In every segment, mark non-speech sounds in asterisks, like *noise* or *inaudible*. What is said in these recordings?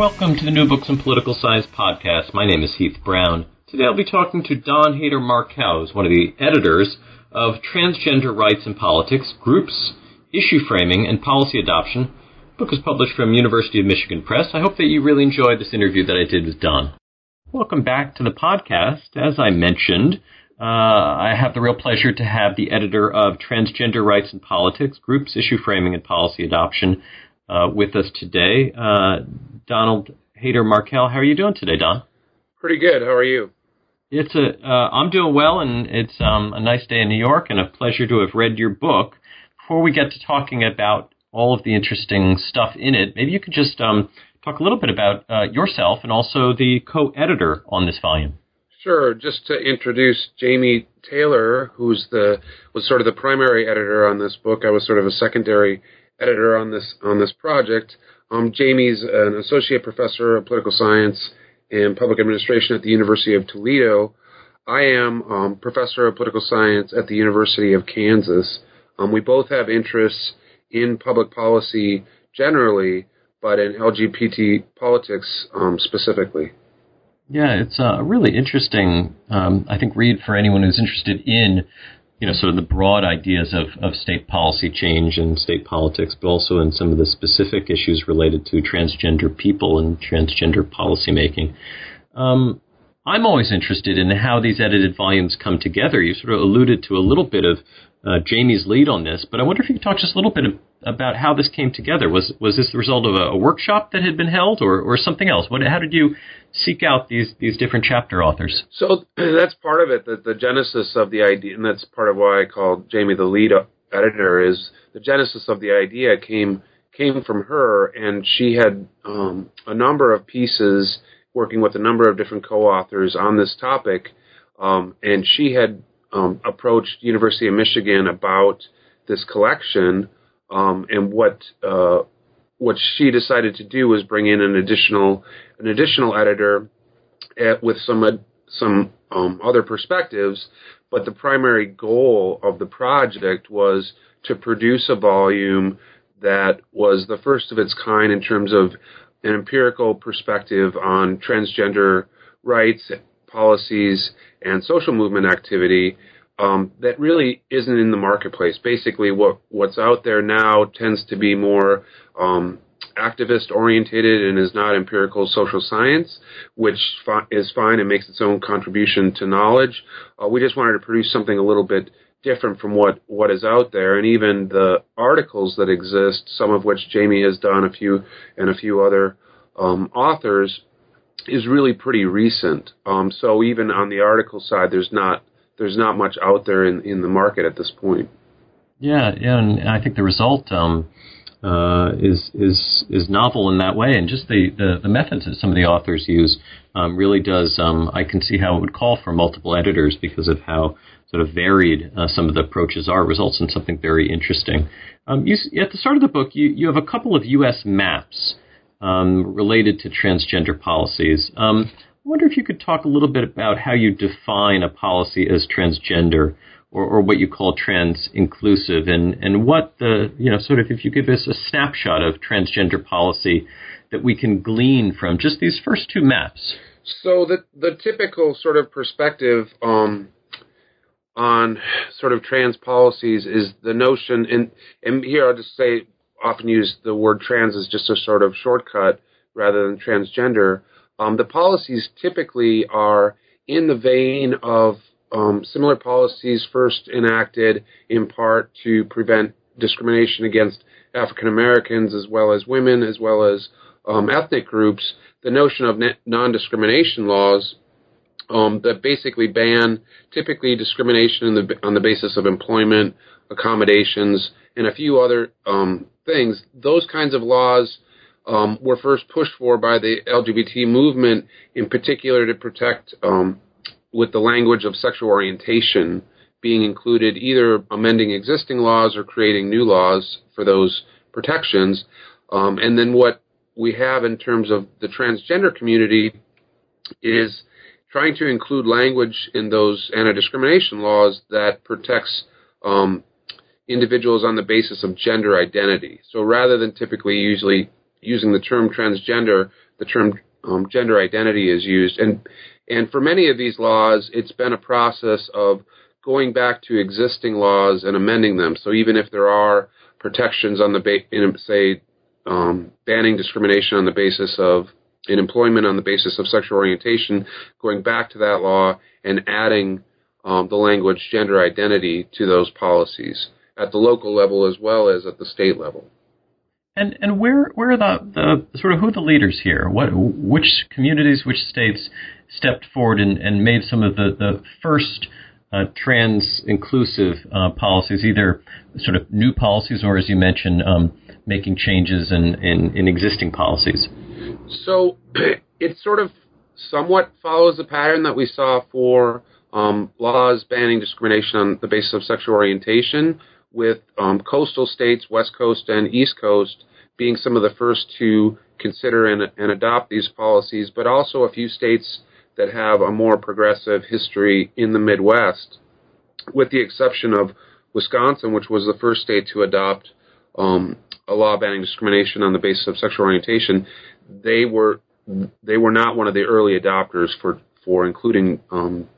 Welcome to the New Books in Political Science podcast. My name is Heath Brown. Today I'll be talking to Don Haider-Markel, who's one of the editors of Transgender Rights and Politics, Groups, Issue Framing, and Policy Adoption. The book is published from University of Michigan Press. I hope that you really enjoyed this interview that I did with Don. Welcome back to the podcast. As I mentioned, uh, I have the real pleasure to have the editor of Transgender Rights and Politics, Groups, Issue Framing, and Policy Adoption, with us today. Uh, Donald Haider-Markel, how are you doing today, Don? Pretty good. How are you? It's a uh, I'm doing well, and it's um, a nice day in New York, and a pleasure to have read your book. Before we get to talking about all of the interesting stuff in it, maybe you could just um, talk a little bit about uh, yourself and also the co-editor on this volume. Sure. Just to introduce Jamie Taylor, who's the was sort of the primary editor on this book. I was sort of a secondary editor on this on this project. Um, Jamie's an associate professor of political science and public administration at the University of Toledo. I am um, professor of political science at the University of Kansas. Um, we both have interests in public policy generally, but in LGBT politics um, specifically. Yeah, it's a really interesting, um, I think, read for anyone who's interested in you know, sort of the broad ideas of, of state policy change and state politics, but also in some of the specific issues related to transgender people and transgender policymaking. Um, I'm always interested in how these edited volumes come together. You sort of alluded to a little bit of uh, Jamie's lead on this, but I wonder if you could talk just a little bit of, about how this came together. Was was this the result of a, a workshop that had been held, or, or something else? What, how did you seek out these these different chapter authors? So *clears throat* that's part of it. The, the genesis of the idea, and that's part of why I called Jamie the lead editor. Is the genesis of the idea came came from her, and she had um, a number of pieces working with a number of different co-authors on this topic, um, and she had um, approached University of Michigan about this collection, um, and what uh, what she decided to do was bring in an additional an additional editor at, with some uh, some um, other perspectives. But the primary goal of the project was to produce a volume that was the first of its kind in terms of an empirical perspective on transgender rights, policies, and social movement activity um, that really isn't in the marketplace. Basically, what what's out there now tends to be more um, activist orientated and is not empirical social science, which fi- is fine and makes its own contribution to knowledge. Uh, we just wanted to produce something a little bit different from what, what is out there, and even the articles that exist, some of which Jamie has done, a few and a few other um, authors, is really pretty recent. Um, so even on the article side, there's not there's not much out there in, in the market at this point. Yeah, yeah, and I think the result um, uh, is is is novel in that way, and just the, the, the methods that some of the authors use um, really does. Um, I can see how it would call for multiple editors because of how sort of varied uh, some of the approaches are. Results in something very interesting. Um, you, at the start of the book, you you have a couple of U.S. maps um, related to transgender policies. Um, I wonder if you could talk a little bit about how you define a policy as transgender or, or what you call trans inclusive and, and what the, you know, sort of if you give us a snapshot of transgender policy that we can glean from just these first two maps. So the the typical sort of perspective um, on sort of trans policies is the notion, and and here I'll just say often use the word trans as just a sort of shortcut rather than transgender. Um, the policies typically are in the vein of um, similar policies first enacted in part to prevent discrimination against African Americans as well as women as well as um, ethnic groups. The notion of non discrimination laws um, that basically ban typically discrimination the, on the basis of employment, accommodations, and a few other um, things. Those kinds of laws um, were first pushed for by the LGBT movement, in particular to protect um, with the language of sexual orientation being included, either amending existing laws or creating new laws for those protections. Um, and then what we have in terms of the transgender community is trying to include language in those anti-discrimination laws that protects um, individuals on the basis of gender identity. So rather than typically usually using the term transgender, the term um, gender identity is used. And and for many of these laws, it's been a process of going back to existing laws and amending them. So even if there are protections on the ba- in, say um, banning discrimination on the basis of in employment on the basis of sexual orientation, going back to that law and adding um, the language gender identity to those policies at the local level as well as at the state level. And and where where are the, the sort of who are the leaders here? What which communities, which states stepped forward and, and made some of the, the first uh, trans inclusive uh, policies, either sort of new policies or, as you mentioned, um, making changes in, in, in, existing policies? So *clears throat* it sort of somewhat follows the pattern that we saw for um, laws banning discrimination on the basis of sexual orientation, with um, coastal states, West Coast and East Coast, being some of the first to consider and, and adopt these policies, but also a few states that have a more progressive history in the Midwest, with the exception of Wisconsin, which was the first state to adopt um, a law banning discrimination on the basis of sexual orientation. They were they were not one of the early adopters for for including um,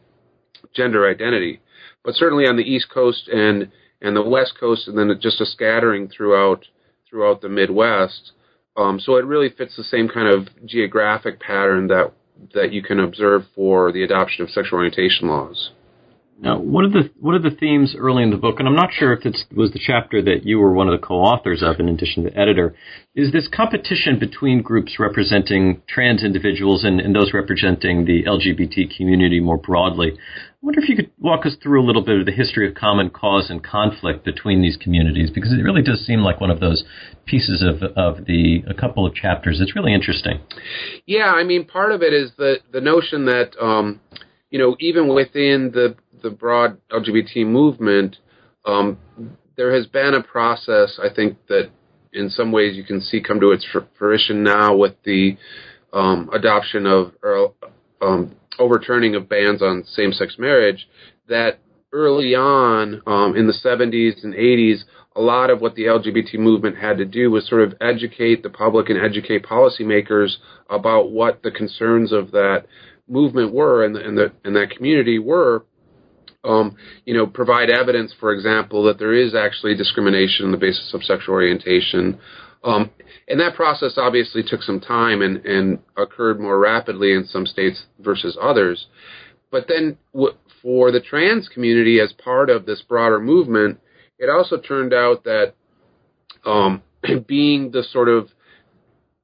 gender identity, but certainly on the East Coast and and the West Coast, and then just a scattering throughout throughout the Midwest. Um, so it really fits the same kind of geographic pattern that that you can observe for the adoption of sexual orientation laws. Now, one of the what are the themes early in the book? And I'm not sure if it was the chapter that you were one of the co-authors of, in addition to the editor. Is this competition between groups representing trans individuals and, and those representing the LGBT community more broadly? I wonder if you could walk us through a little bit of the history of common cause and conflict between these communities, because it really does seem like one of those pieces of of the a couple of chapters. It's really interesting. Yeah, I mean, part of it is the the notion that. Um, you know, even within the the broad LGBT movement, um, there has been a process. I think that in some ways you can see come to its fruition now with the um, adoption of or um, overturning of bans on same-sex marriage. That early on um, in the 70s and 80s, a lot of what the LGBT movement had to do was sort of educate the public and educate policymakers about what the concerns of that movement were and and, the, and that community were, um, you know, provide evidence, for example, that there is actually discrimination on the basis of sexual orientation. Um, and that process obviously took some time and, and occurred more rapidly in some states versus others. But then w- for the trans community, as part of this broader movement, it also turned out that um, *clears throat* being the sort of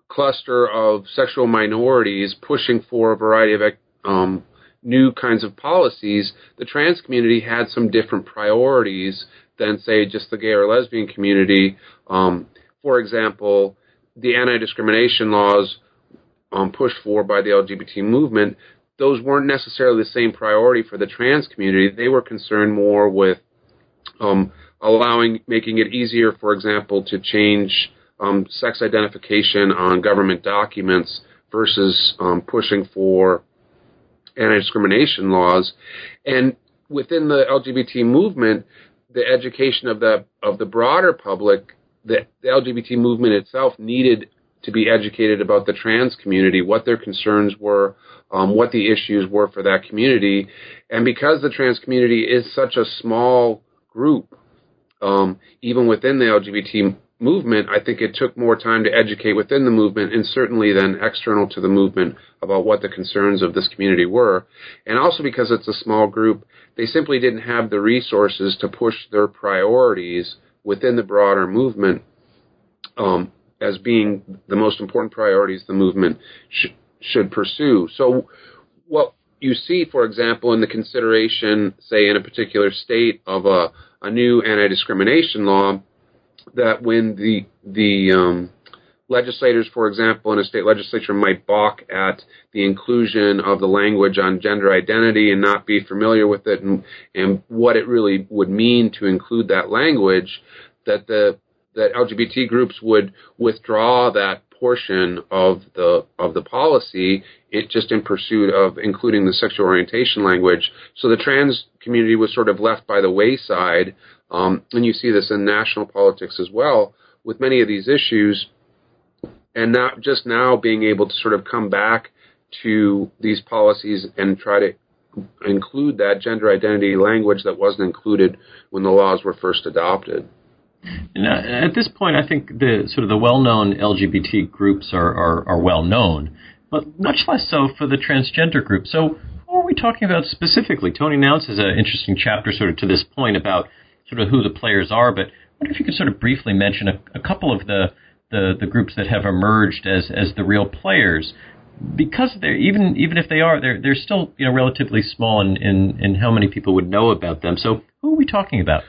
cluster of sexual minorities pushing for a variety of um, new kinds of policies, the trans community had some different priorities than, say, just the gay or lesbian community. Um, for example, the anti-discrimination laws um, pushed for by the LGBT movement, those weren't necessarily the same priority for the trans community. They were concerned more with um, allowing, making it easier, for example, to change um, sex identification on government documents versus um, pushing for anti-discrimination laws. And within the LGBT movement, the education of the of the broader public, the, the LGBT movement itself needed to be educated about the trans community, what their concerns were, um, what the issues were for that community, and because the trans community is such a small group, um, even within the LGBT movement, I think it took more time to educate within the movement and certainly then external to the movement about what the concerns of this community were. And also because it's a small group, they simply didn't have the resources to push their priorities within the broader movement um, as being the most important priorities the movement sh- should pursue. So, what you see, for example, in the consideration, say, in a particular state of a, a new anti discrimination law, that when the the um, legislators, for example, in a state legislature might balk at the inclusion of the language on gender identity and not be familiar with it and, and what it really would mean to include that language, that the that LGBT groups would withdraw that portion of the of the policy it just in pursuit of including the sexual orientation language. So the trans community was sort of left by the wayside, um, and you see this in national politics as well with many of these issues and not just now being able to sort of come back to these policies and try to include that gender identity language that wasn't included when the laws were first adopted. And uh, at this point, I think the sort of the well-known LGBT groups are, are, are well known, but much less so for the transgender group. So, what are we talking about specifically? Tony Nownes has an interesting chapter sort of to this point about sort of who the players are, but I wonder if you could sort of briefly mention a, a couple of the the, the groups that have emerged as, as the real players because they're even even if they are they're they're still you know relatively small in, in, in how many people would know about them. So who are we talking about?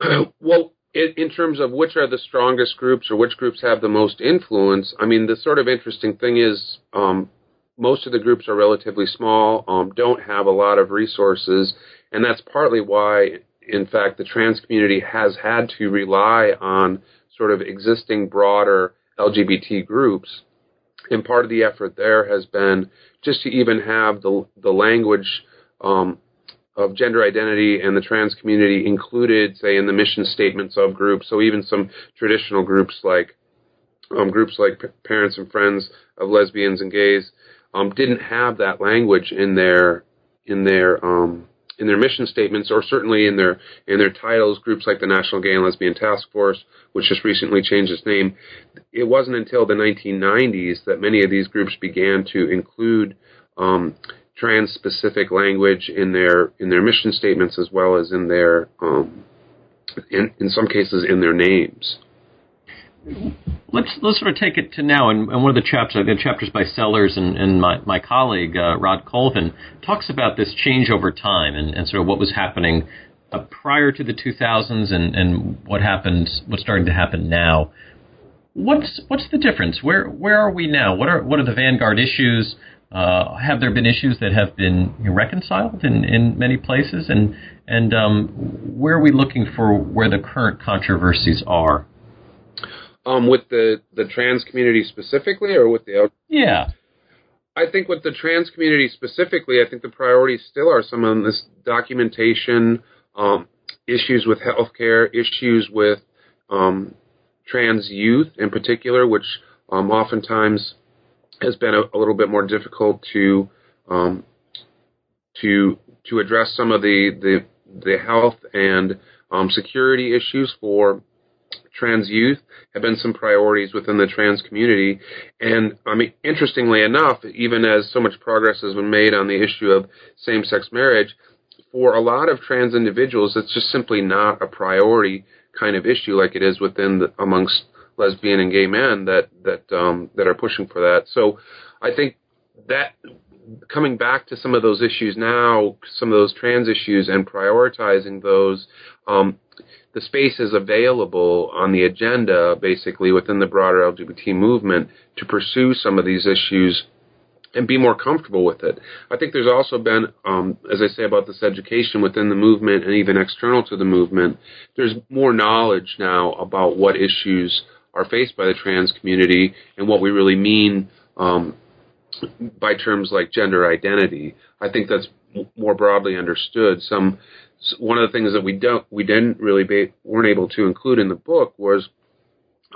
*clears throat* well, in, in, terms of which are the strongest groups or which groups have the most influence, I mean the sort of interesting thing is um, most of the groups are relatively small, um, don't have a lot of resources, and that's partly why, in fact, the trans community has had to rely on sort of existing broader LGBT groups. And part of the effort there has been just to even have the the language um, of gender identity and the trans community included, say, in the mission statements of groups. So even some traditional groups like um, groups like P- Parents and Friends of Lesbians and Gays um, didn't have that language in their in their um, in their mission statements or certainly in their in their titles, groups like the National Gay and Lesbian Task Force, which just recently changed its name, it wasn't until the 1990s that many of these groups began to include um, trans-specific language in their in their mission statements as well as in their um, in in some cases in their names let's let's sort of take it to now. And, and one of the chapters, the chapters by Sellers and, and my my colleague uh, Rod Colvin talks about this change over time and, and sort of what was happening uh, prior to the 2000s and, and what happened, what's starting to happen now. What's what's the difference? Where where are we now? What are what are the vanguard issues? Uh, have there been issues that have been reconciled in, in many places? And and um, where are we looking for where the current controversies are? Um, with the the trans community specifically, or with the yeah. I think with the trans community specifically, I think the priorities still are some of this documentation, um, issues with healthcare, issues with um, trans youth in particular, which um, oftentimes has been a, a, little bit more difficult to um, to to address some of the the, the health and um, security issues for trans youth have been some priorities within the trans community. And I mean, interestingly enough, even as so much progress has been made on the issue of same sex marriage, for a lot of trans individuals, it's just simply not a priority kind of issue like it is within the, amongst lesbian and gay men that that um, that are pushing for that. So I think that coming back to some of those issues now, some of those trans issues, and prioritizing those. Um, the space is available on the agenda, basically within the broader LGBT movement, to pursue some of these issues and be more comfortable with it. I think there's also been, um, as I say about this education within the movement and even external to the movement, there's more knowledge now about what issues are faced by the trans community and what we really mean um, by terms like gender identity. I think that's more broadly understood. Some one of the things that we don't we didn't really be, weren't able to include in the book was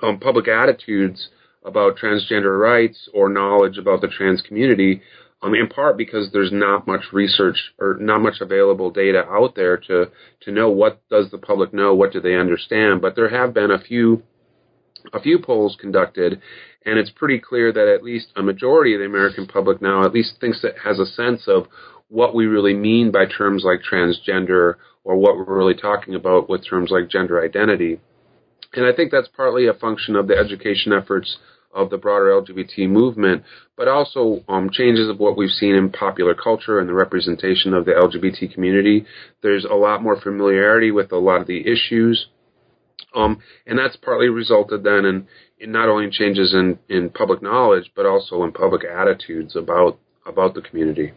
um, public attitudes about transgender rights or knowledge about the trans community. Um, in part because there's not much research or not much available data out there to to know what does the public know, what do they understand. But there have been a few a few polls conducted, and it's pretty clear that at least a majority of the American public now at least thinks that has a sense of what we really mean by terms like transgender or what we're really talking about with terms like gender identity. And I think that's partly a function of the education efforts of the broader LGBT movement, but also um, changes of what we've seen in popular culture and the representation of the LGBT community. There's a lot more familiarity with a lot of the issues Um, and that's partly resulted then in, in not only changes in, in public knowledge, but also in public attitudes about about the community.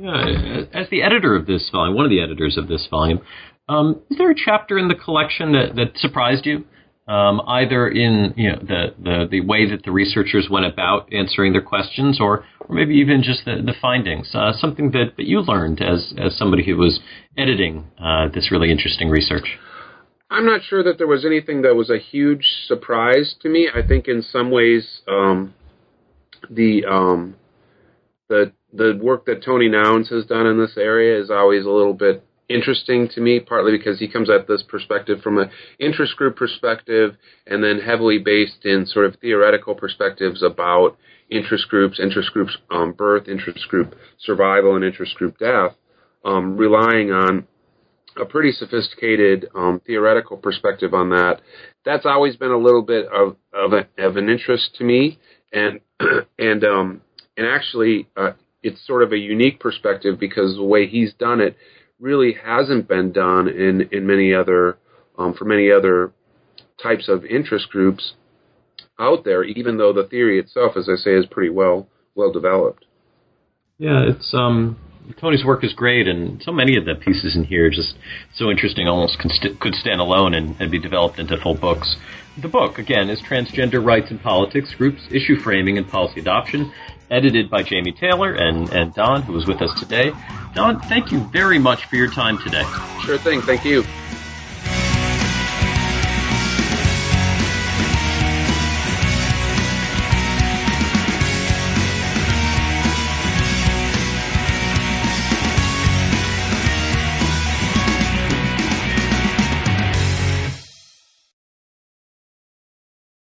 Yeah, as the editor of this volume, one of the editors of this volume, um, is there a chapter in the collection that, that surprised you? Um, either in you know the, the, the way that the researchers went about answering their questions, or or maybe even just the, the findings, uh, something that, that you learned as as somebody who was editing uh, this really interesting research. I'm not sure that there was anything that was a huge surprise to me. I think in some ways um, the um, the the work that Tony Nownes has done in this area is always a little bit interesting to me, partly because he comes at this perspective from an interest group perspective, and then heavily based in sort of theoretical perspectives about interest groups, interest groups um, birth, interest group survival, and interest group death, um, relying on a pretty sophisticated um, theoretical perspective on that. That's always been a little bit of of, a, of an interest to me, and *clears throat* and um, and actually, uh, it's sort of a unique perspective because the way he's done it really hasn't been done in in many other um, for many other types of interest groups out there. Even though the theory itself, as I say, is pretty well well developed. Yeah, it's um Tony's work is great, and so many of the pieces in here are just so interesting, almost could stand alone and, and, be developed into full books. The book, again, is Transgender Rights and Politics Groups, Issue Framing and Policy Adoption, edited by Jamie Taylor and, and Don, who was with us today. Don, thank you very much for your time today. Sure thing. Thank you.